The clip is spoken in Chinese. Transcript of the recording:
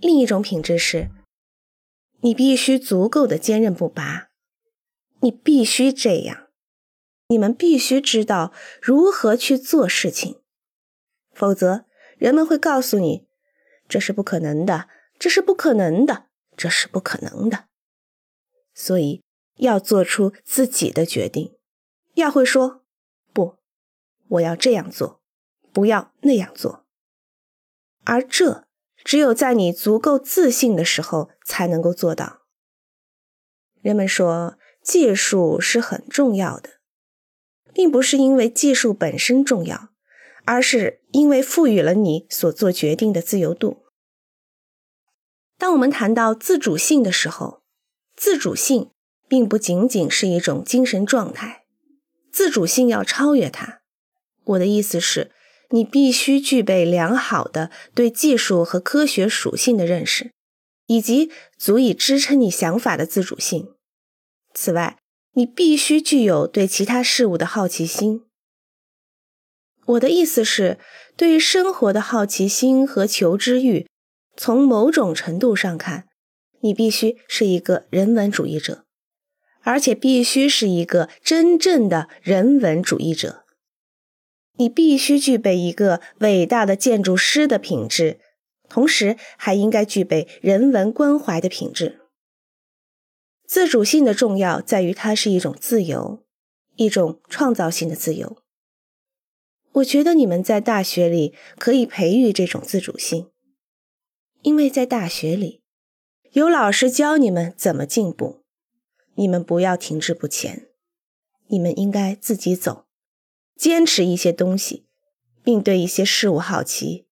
另一种品质是，你必须足够的坚韧不拔，你必须这样，你们必须知道如何去做事情，否则人们会告诉你这是不可能的，这是不可能的，这是不可能的。所以要做出自己的决定，要会说不，我要这样做，不要那样做。而这只有在你足够自信的时候才能够做到。人们说技术是很重要的，并不是因为技术本身重要，而是因为赋予了你所做决定的自由度。当我们谈到自主性的时候，自主性并不仅仅是一种精神状态，自主性要超越它。我的意思是，你必须具备良好的对技术和科学属性的认识，以及足以支撑你想法的自主性。此外，你必须具有对其他事物的好奇心。我的意思是，对于生活的好奇心和求知欲，从某种程度上看。你必须是一个人文主义者，而且必须是一个真正的人文主义者。你必须具备一个伟大的建筑师的品质，同时还应该具备人文关怀的品质。自主性的重要在于它是一种自由，一种创造性的自由。我觉得你们在大学里可以培育这种自主性，因为在大学里。有老师教你们怎么进步，你们不要停滞不前，你们应该自己走，坚持一些东西，并对一些事物好奇，